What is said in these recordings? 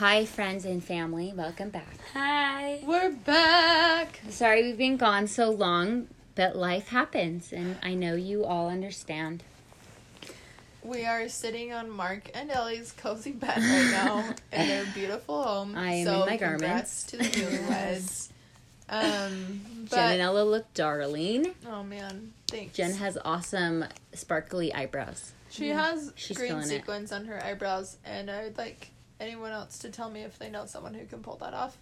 Hi, friends and family. Welcome back. Hi. We're back. Sorry we've been gone so long, but life happens, and I know you all understand. We are sitting on Mark and Ellie's cozy bed right now in their beautiful home. I am so in my garments. to the newlyweds. um, but Jen and Ella look darling. oh man, thanks. Jen has awesome, sparkly eyebrows. she has She's green killing it. sequins on her eyebrows, and I would like anyone else to tell me if they know someone who can pull that off.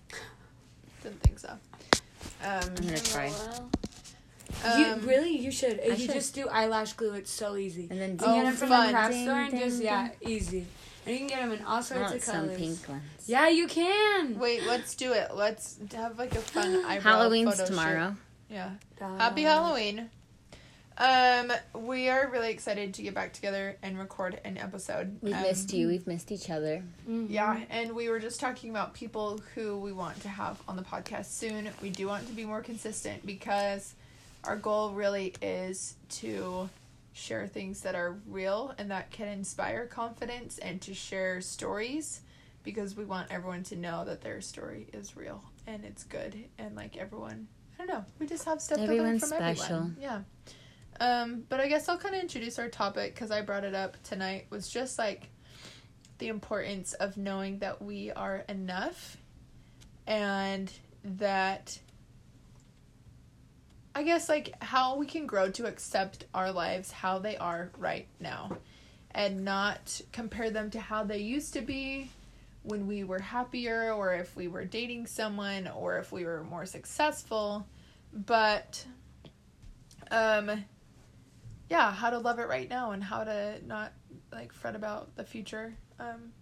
Didn't think so. Um, I'm gonna try. um, you really? You should. I you should. just do eyelash glue. It's so easy. And then You Oh, can get them from fun. the craft Ding, store and just ding, yeah, easy. And you can get them in all I sorts want of some colors. pink ones. Yeah, you can. Wait, let's do it. Let's have like a fun eyebrow Halloween's photo shoot. tomorrow. Yeah. Uh, Happy Halloween. Um, we are really excited to get back together and record an episode. We've Um, missed you. We've missed each other. mhm. Yeah, and we were just talking about people who we want to have on the podcast soon. We do want to be more consistent because our goal really is to share things that are real and that can inspire confidence and to share stories because we want everyone to know that their story is real and it's good and like everyone I don't know, we just have stuff Everyone's to learn from special. everyone. Yeah. Um, but I guess I'll kind of introduce our topic because I brought it up tonight was just like the importance of knowing that we are enough and that I guess like how we can grow to accept our lives how they are right now and not compare them to how they used to be when we were happier or if we were dating someone or if we were more successful. But um yeah how to love it right now and how to not like fret about the future. Um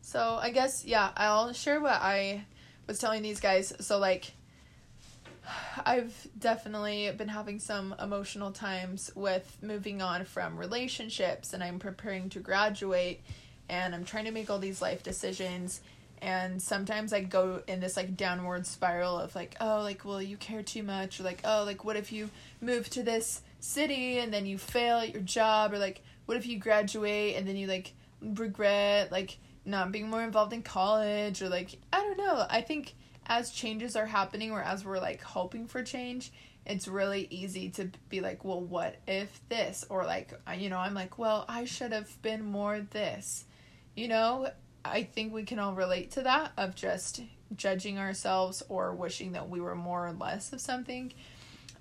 so i guess yeah i'll share what i was telling these guys. So like i've definitely been having some emotional times with moving on from relationships and i'm preparing to graduate and i'm trying to make all these life decisions. And sometimes i go in this like downward spiral of like oh like well you care too much or like oh like what if you move to this city and then you fail at your job or like what if you graduate and then you like regret like not being more involved in college or like i don't know. I think as changes are happening or as we're like hoping for change it's really easy to be like well what if this? Or like you know i'm like well i should have been more this. You know i think we can all relate to that of just judging ourselves or wishing that we were more or less of something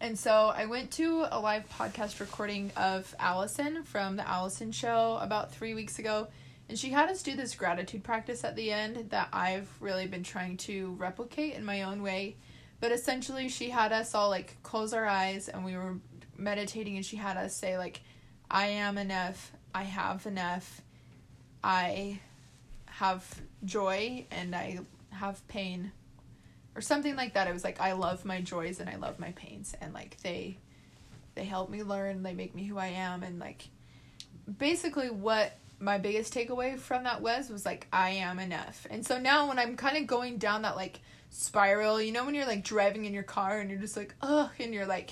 and so I went to a live podcast recording of Allison from the Allison show about three weeks ago. And she had us do this gratitude practice at the end that I've really been trying to replicate in my own way. But essentially, she had us all like close our eyes and we were meditating, and she had us say, like, I am enough, I have enough, I have joy, and I have pain or something like that. It was like I love my joys and I love my pains and like they they help me learn, they make me who I am and like basically what my biggest takeaway from that was was like I am enough. And so now when I'm kind of going down that like spiral, you know when you're like driving in your car and you're just like ugh and you're like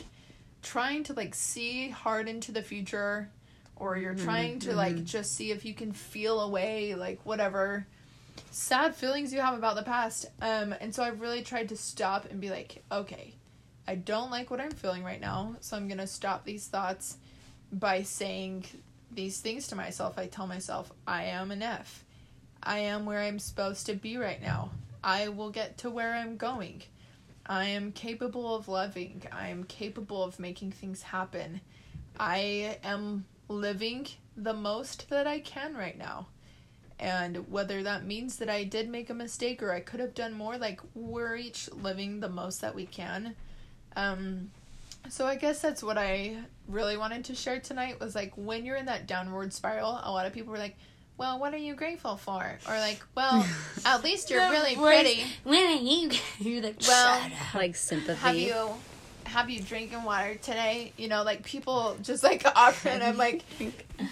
trying to like see hard into the future or you're mm-hmm. trying to like mm-hmm. just see if you can feel away like whatever sad feelings you have about the past. Um, and so I've really tried to stop and be like, okay, I don't like what I'm feeling right now, so I'm gonna stop these thoughts by saying these things to myself. I tell myself, I am enough. I am where I'm supposed to be right now. I will get to where I'm going. I am capable of loving. I am capable of making things happen. I am living the most that I can right now and whether that means that I did make a mistake or I could have done more, like we're each living the most that we can. Um, so I guess that's what I really wanted to share tonight was like when you're in that downward spiral, a lot of people were like, "Well, what are you grateful for?" Or like, "Well, at least you're really pretty." When are you? You're like, Well, shut up. Like sympathy. Have you have you drinking water today? You know, like people just like offer, and I'm like,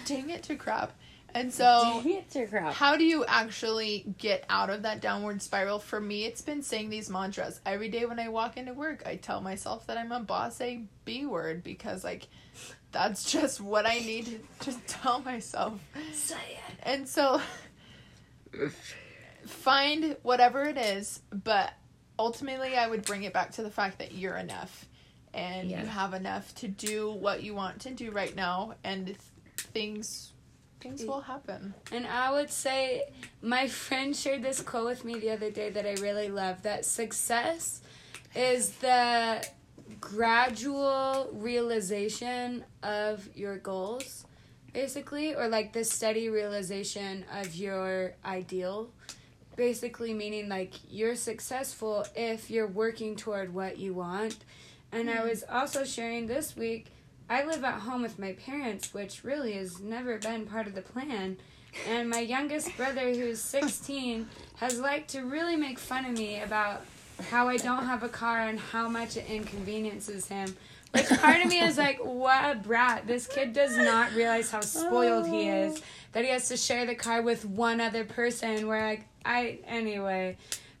"Dang it to crap." And so It's your crap. how do you actually get out of that downward spiral? For me, it's been saying these mantras. Every day when I walk into work, I tell myself that I'm a boss A B word because, like, that's just what I need to tell myself. Say it. And so, find whatever it is, but ultimately I would bring it back to the fact that you're enough and Yeah. you have enough to do what you want to do right now and th- things things will happen. And I would say my friend shared this quote with me the other day that I really love that success is the gradual realization of your goals basically or like the steady realization of your ideal basically meaning like you're successful if you're working toward what you want and i mm. was also sharing this week i live at home with my parents which really has never been part of the plan. And my youngest brother who's 16 has liked to really make fun of me about how i don't have a car and how much it inconveniences him. Which part of me is like what a brat. This kid does not realize how spoiled he is oh. that he has to share the car with one other person. Where like i anyway.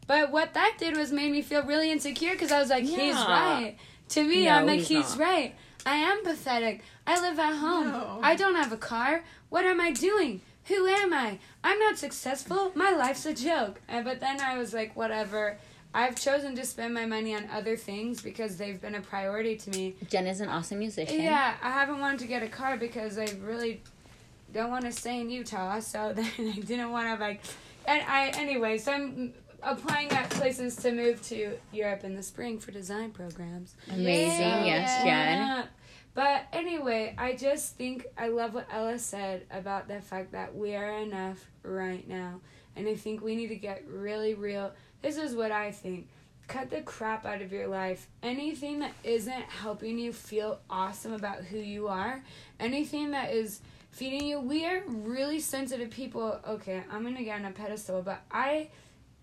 But what that did was made me feel really insecure because i was like he's right. To me No, i'm like he's he's not. right i am pathetic i live at home No. i don't have a car what am i doing who am i i'm not successful my life's a joke Uh, but then i was like whatever i've chosen to spend my money on other things because they've been a priority to me Jen is an awesome musician. yeah, I haven't wanted to get a car because I really don't want to stay in Utah. So then I didn't want to like, and I anyway. So I'm applying at places to move to Europe in the spring for design programs. Amazing. Yes, Jen. Yeah. But anyway, I just think I love what Ella said about the fact that we are enough right now. And I think we need to get really real. This is what I think. Cut the crap out of your life. Anything that isn't helping you feel awesome about who you are, anything that is feeding you. We are really sensitive people. Okay, I'm gonna get on a pedestal, but I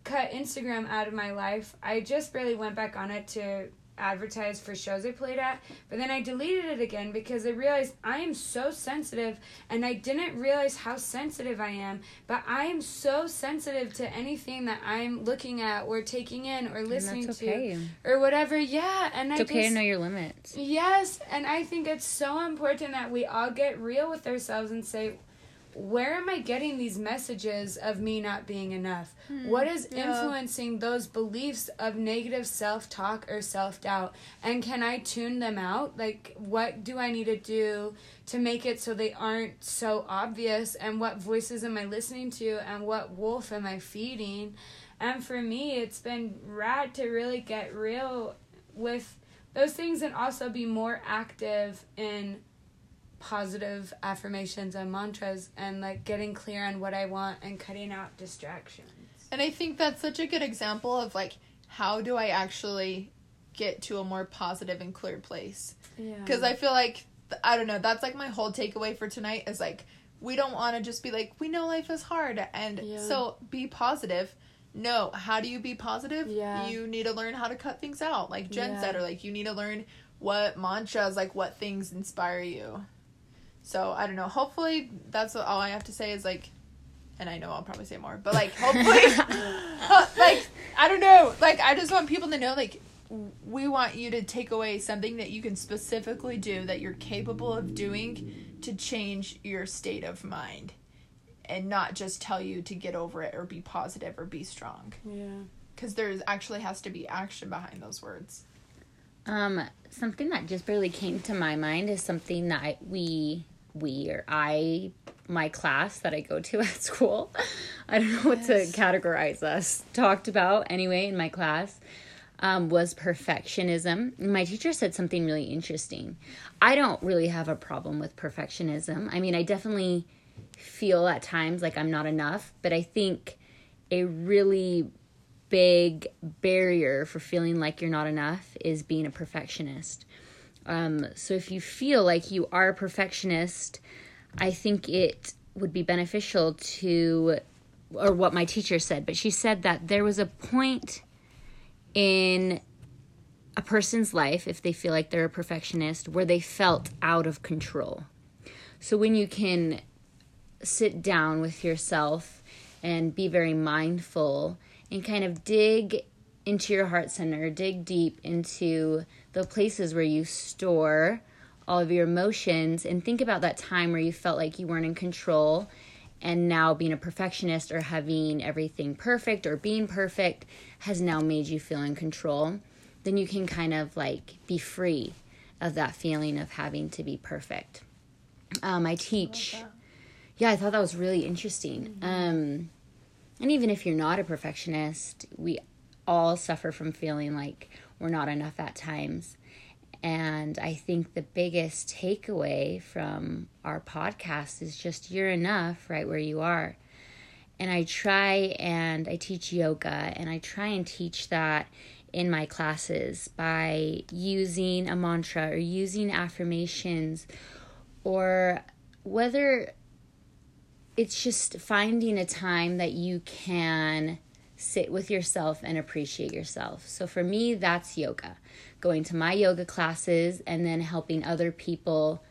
cut Instagram out of my life. I just barely went back on it to advertise for shows I played at, but then I deleted it again because I realized I am so sensitive and I didn't realize how sensitive I am, but I am so sensitive to anything that I'm looking at or taking in or listening that's to or whatever. Yeah, and It's I okay just to know your limits. Yes, and I think it's so important that we all get real with ourselves and say, where am I getting these messages of me not being enough? Hmm, what is yeah. influencing those beliefs of negative self talk or self doubt? And can I tune them out? Like, what do I need to do to make it so they aren't so obvious? And what voices am I listening to? And what wolf am I feeding? And for me, it's been rad to really get real with those things and also be more active in positive affirmations and mantras and like getting clear on what I want and cutting out distractions. And I think that's such a good example of like how do I actually get to a more positive and clear place? Yeah. Because I feel like I don't know. That's like my whole takeaway for tonight is like we don't want to just be like we know life is hard and Yeah. so be positive. No, how do you be positive? Yeah. You need to learn how to cut things out, like Jen Yeah. said, or like you need to learn what mantras, like what things inspire you. So I don't know. Hopefully, that's all I have to say is like, and I know I'll probably say more, but like hopefully, like I don't know. Like I just want people to know like we want you to take away something that you can specifically do that you're capable of doing to change your state of mind and not just tell you to get over it or be positive or be strong yeah. because there's actually has to be action behind those words Um, something that just barely came to my mind is something that I, we, we or I, my class that I go to at school, I don't know what Yes. to categorize us, talked about anyway in my class, um, was perfectionism. My teacher said something really interesting. I don't really have a problem with perfectionism. I mean, I definitely feel at times like I'm not enough, but I think a really big barrier for feeling like you're not enough is being a perfectionist. Um, so if you feel like you are a perfectionist, I think it would be beneficial to, or what my teacher said, but she said that there was a point in a person's life, if they feel like they're a perfectionist, where they felt out of control. So when you can sit down with yourself and be very mindful and kind of dig into your heart center, dig deep into the places where you store all of your emotions and think about that time where you felt like you weren't in control and now being a perfectionist or having everything perfect or being perfect has now made you feel in control, then you can kind of like be free of that feeling of having to be perfect. Um, I teach. that. yeah, I thought that was really interesting. Um, and even if you're not a perfectionist, we all suffer from feeling like we're not enough at times. And I think the biggest takeaway from our podcast is just you're enough right where you are. And I try and I teach yoga and I try and teach that in my classes by using a mantra or using affirmations or whether it's just finding a time that you can sit with yourself and appreciate yourself. So for me, that's yoga. Going to my yoga classes and then helping other people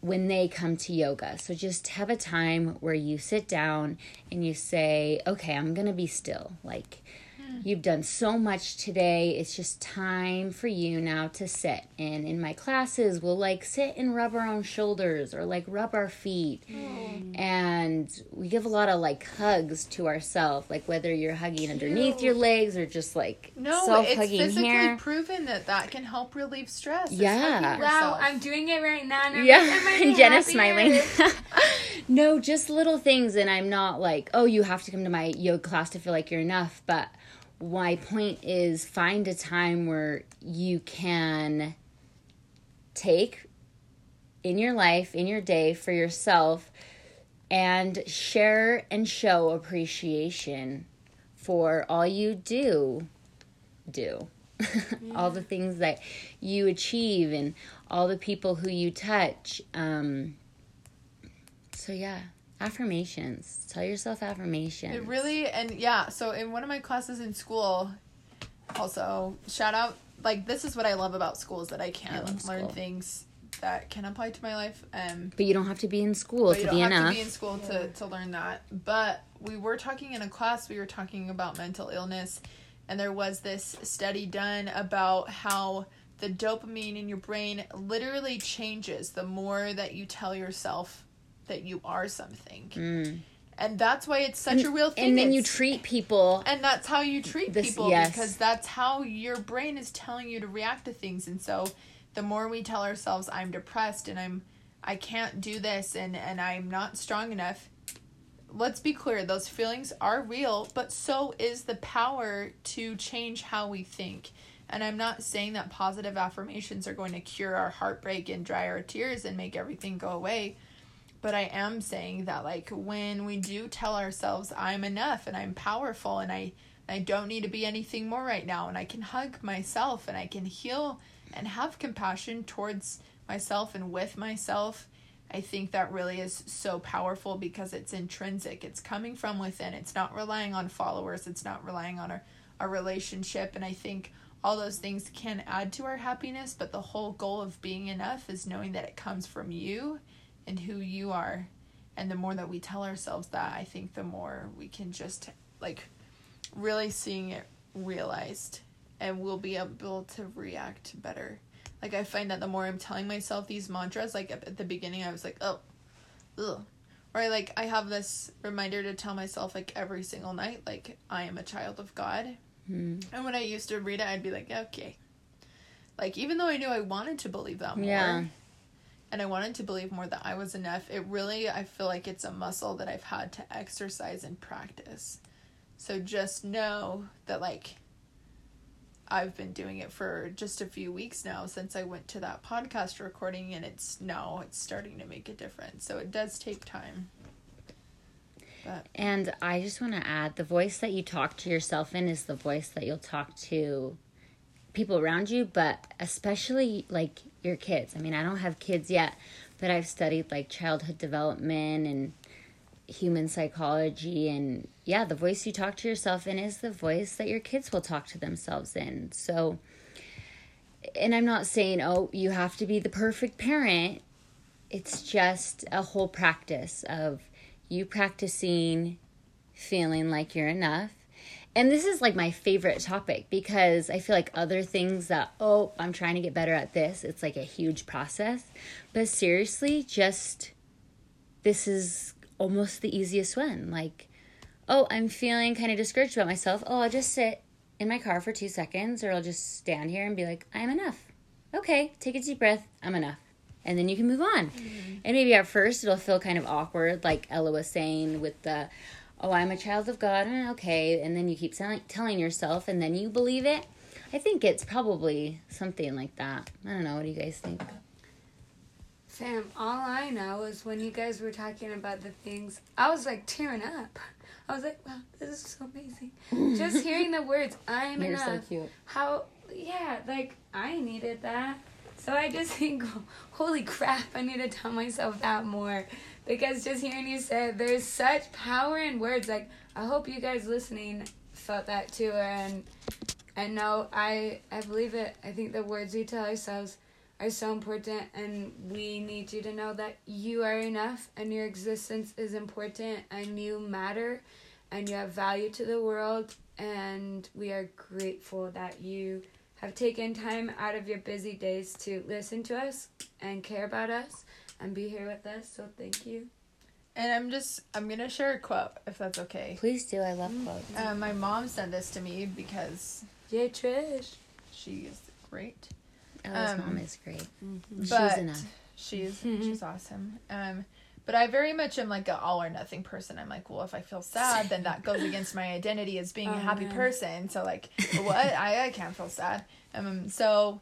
when they come to yoga. So just have a time where you sit down and you say, okay, I'm going to be still. Like, You've done so much today. It's just time for you now to sit. And in my classes, we'll like sit and rub our own shoulders or like rub our feet. And we give a lot of like hugs to ourselves, like whether you're hugging underneath your legs or just like No, self it's hugging physically here. proven that that can help relieve stress. Yeah. Wow. I'm doing it right now. And I'm Yeah, like, I might be and Jenna's happier. smiling. no, just little things, and I'm not like, oh, you have to come to my yoga class to feel like you're enough. But my point is, find a time where you can take in your life, in your day for yourself, and share and show appreciation for all you do do. all the things that you achieve and all the people who you touch. Um, so, yeah, affirmations. Tell yourself affirmations. It really and yeah. So in one of my classes in school, also shout out like this is what I love about school is that I can I learn school. things that can apply to my life. Um, But you don't have to be in school to you be don't have enough. to be in school to to learn that. But we were talking in a class. We were talking about mental illness, and there was this study done about how the dopamine in your brain literally changes the more that you tell yourself that you are something. Mm. And that's why it's such a real thing. and then you treat people. and that's how you treat This- people yes. because that's how your brain is telling you to react to things and so the more we tell ourselves i'm depressed and i'm i can't do this and and i'm not strong enough let's be clear those feelings are real but so is the power to change how we think and i'm not saying that positive affirmations are going to cure our heartbreak and dry our tears and make everything go away but I am saying that like when we do tell ourselves I'm enough and I'm powerful and I I don't need to be anything more right now and I can hug myself and I can heal and have compassion towards myself and with myself. I think that really is so powerful because it's intrinsic. It's coming from within. It's not relying on followers. It's not relying on our, our relationship. And I think all those things can add to our happiness, but the whole goal of being enough is knowing that it comes from you and who you are. And the more that we tell ourselves that, I think the more we can just like really seeing it realized and we'll be able to react better. Like I find that the more I'm telling myself these mantras, like at the beginning I was like, oh, ugh. Or I like I have this reminder to tell myself like every single night, like I am a child of God. Mm. And when I used to read it, I'd be like, okay. Like even though I knew I wanted to believe that more, Yeah. And I wanted to believe more that I was enough, it really I feel like it's a muscle that I've had to exercise and practice. So just know that like I've been doing it for just a few weeks now since I went to that podcast recording and it's now it's starting to make a difference. So it does take time. But And I just want to add the voice that you talk to yourself in is the voice that you'll talk to people around you, but especially like your kids. I mean, I don't have kids yet, but I've studied like childhood development and human psychology. And yeah, the voice you talk to yourself in is the voice that your kids will talk to themselves in. So, and I'm not saying, oh, you have to be the perfect parent. It's just a whole practice of you practicing feeling like you're enough. And this is like my favorite topic because I feel like other things that, oh, I'm trying to get better at this, it's like a huge process. But seriously, just this is almost the easiest one. Like, oh, I'm feeling kind of discouraged about myself. Oh, I'll just sit in my car for two seconds, or I'll just stand here and be like, I'm enough. Okay, take a deep breath. I'm enough. And then you can move on. Mm-hmm. And maybe at first it'll feel kind of awkward, like Ella was saying with the, oh, I'm a child of God. Eh, okay. And then you keep telling yourself, and then you believe it. I think it's probably something like that. I don't know. What do you guys think? Fam, all I know is when you guys were talking about the things, I was like tearing up. I was like, wow, this is so amazing. Just hearing the words, I'm You're enough. so cute. How, yeah, like I needed that. So I just think, holy crap, I need to tell myself that more. Because just hearing you say there's such power in words. Like, I hope you guys listening felt that too. And, and no, I, I believe it. I think the words we tell ourselves are so important and we need you to know that you are enough and your existence is important and you matter and you have value to the world and we are grateful that you have taken time out of your busy days to listen to us and care about us and be here with us so thank you and i'm just i'm gonna share a quote if that's okay please do i love quotes uh, my mom sent this to me because yeah trish she is great Ella's um, mom is great. Mm-hmm. But she's enough. She's mm-hmm. she's awesome. Um, but I very much am like an all or nothing person. I'm like, well, if I feel sad, then that goes against my identity as being oh, a happy man. person. So like, what? I I can't feel sad. Um, so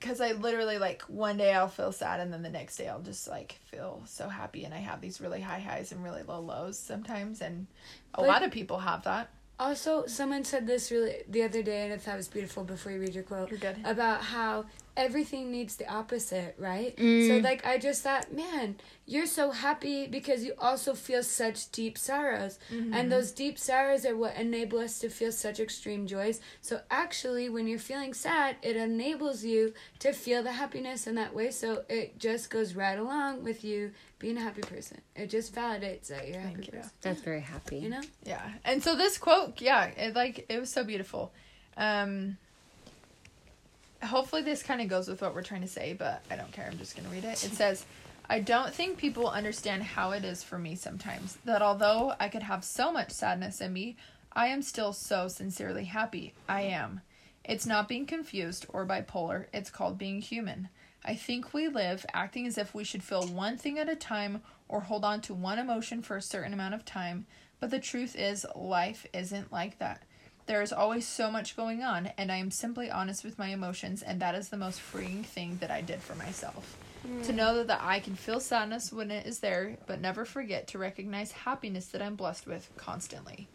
because I literally like one day I'll feel sad and then the next day I'll just like feel so happy and I have these really high highs and really low lows sometimes and a but, lot of people have that. Also, someone said this really the other day, and I thought it was beautiful. Before you read your quote, You're good. about how everything needs the opposite, right? Mm. So, like, I just thought, man, you're so happy because you also feel such deep sorrows, mm-hmm. and those deep sorrows are what enable us to feel such extreme joys. So, actually, when you're feeling sad, it enables you to feel the happiness in that way. So, it just goes right along with you being a happy person. It just validates that you're a happy you. person. That's very happy. You know? Yeah. And so this quote, yeah, it like it was so beautiful. Um hopefully this kind of goes with what we're trying to say, but I don't care. I'm just going to read it. It says, I don't think people understand how it is for me sometimes that although I could have so much sadness in me, I am still so sincerely happy. I am. It's not being confused or bipolar, it's called being human. I think we live acting as if we should feel one thing at a time or hold on to one emotion for a certain amount of time, but the truth is, life isn't like that. There is always so much going on, and I am simply honest with my emotions, and that is the most freeing thing that I did for myself. Mm. To know that I can feel sadness when it is there, but never forget to recognize happiness that I'm blessed with constantly.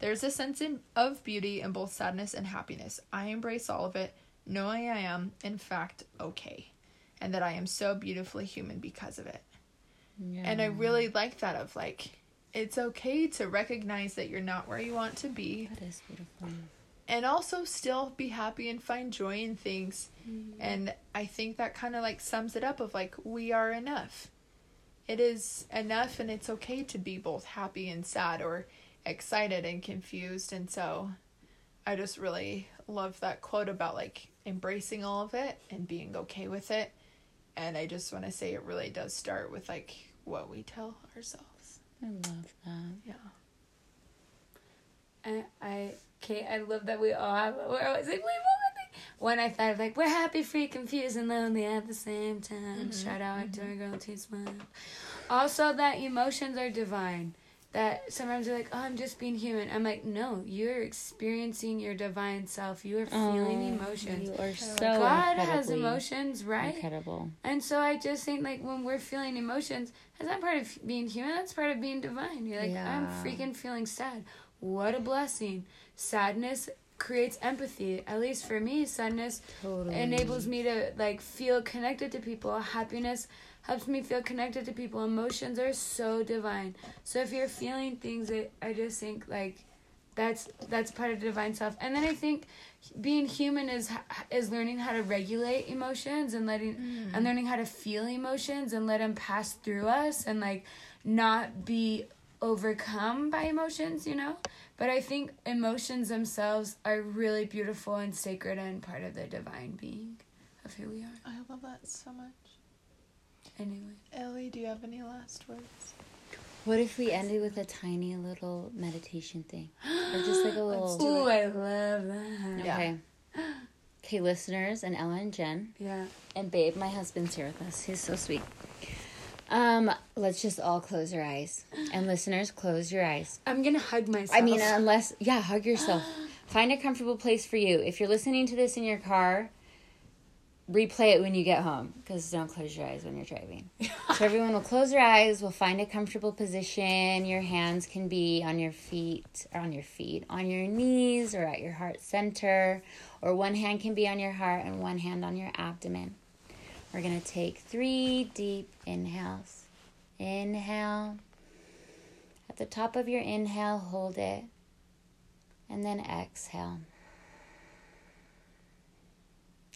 There's a sense in, of beauty in both sadness and happiness. I embrace all of it, knowing I am, in fact, okay and that I am so beautifully human because of it. Yeah. And I really like that of like it's okay to recognize that you're not where you want to be. That is beautiful. And also still be happy and find joy in things. Mm-hmm. And I think that kind of like sums it up of like we are enough. It is enough and it's okay to be both happy and sad or excited and confused. And so I just really love that quote about like embracing all of it and being okay with it and I just want to say it really does start with like what we tell ourselves. I love that. Yeah. And I, Kate, I love that we all have. We're always like, we When I thought of like we're happy, free, confused, and lonely at the same time. Mm-hmm. Shout out mm-hmm. to our girl T Swift. Also, that emotions are divine that sometimes you're like, oh, I'm just being human. I'm like, no, you're experiencing your divine self. You are feeling oh, emotions. You are so God has emotions, right? Incredible. And so I just think like when we're feeling emotions, that's not part of being human. That's part of being divine. You're like, yeah. I'm freaking feeling sad. What a blessing. Sadness creates empathy. At least for me, sadness totally. enables me to like feel connected to people. Happiness helps me feel connected to people. Emotions are so divine. So if you're feeling things, it, I just think like that's that's part of the divine self. And then I think being human is is learning how to regulate emotions and letting mm. and learning how to feel emotions and let them pass through us and like not be overcome by emotions, you know? But I think emotions themselves are really beautiful and sacred and part of the divine being of who we are. I love that so much. Anyway. Ellie, do you have any last words? What if we ended with a tiny little meditation thing? Or just like a little. Ooh, I love that. Yeah. Okay. Okay, listeners, and Ella and Jen, Yeah. and Babe, my husband's here with us. He's so sweet. Um, let's just all close our eyes. And listeners, close your eyes. I'm gonna hug myself. I mean, unless, yeah, hug yourself. Find a comfortable place for you. If you're listening to this in your car, replay it when you get home because don't close your eyes when you're driving. so everyone will close their eyes. We'll find a comfortable position. Your hands can be on your feet, or on your feet, on your knees, or at your heart center, or one hand can be on your heart and one hand on your abdomen. We're gonna take three deep inhales. Inhale. At the top of your inhale, hold it. And then exhale.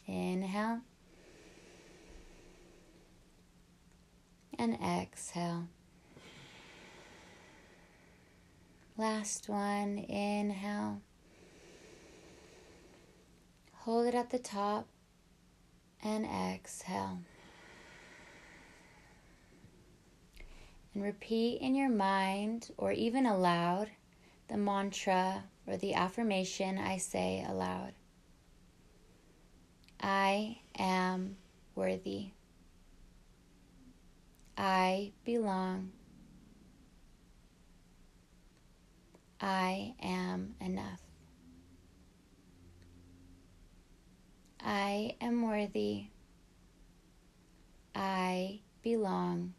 Inhale. And exhale. Last one. Inhale. Hold it at the top. And exhale. And repeat in your mind or even aloud the mantra or the affirmation I say aloud. I am worthy. I belong. I am enough. I am worthy. I belong.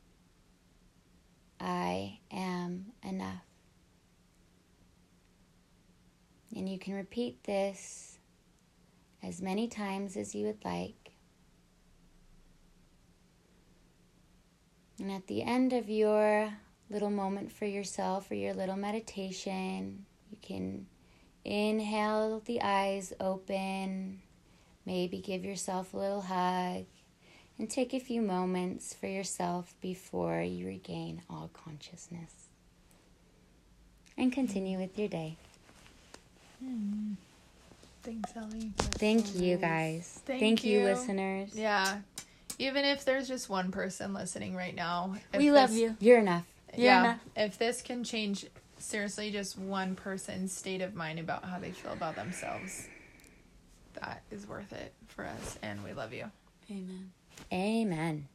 I am enough. And you can repeat this as many times as you would like. And at the end of your little moment for yourself or your little meditation, you can inhale the eyes open, maybe give yourself a little hug, and take a few moments for yourself before you regain all consciousness. And continue with your day. Hmm. Thanks, Ellie. Thank you guys. Thank you, you. listeners. Yeah. Even if there's just one person listening right now, we love this- you. You're enough. You're yeah. enough. If this can change seriously just one person's state of mind about how they feel about themselves, that is worth it for us. And we love you. Amen. Amen.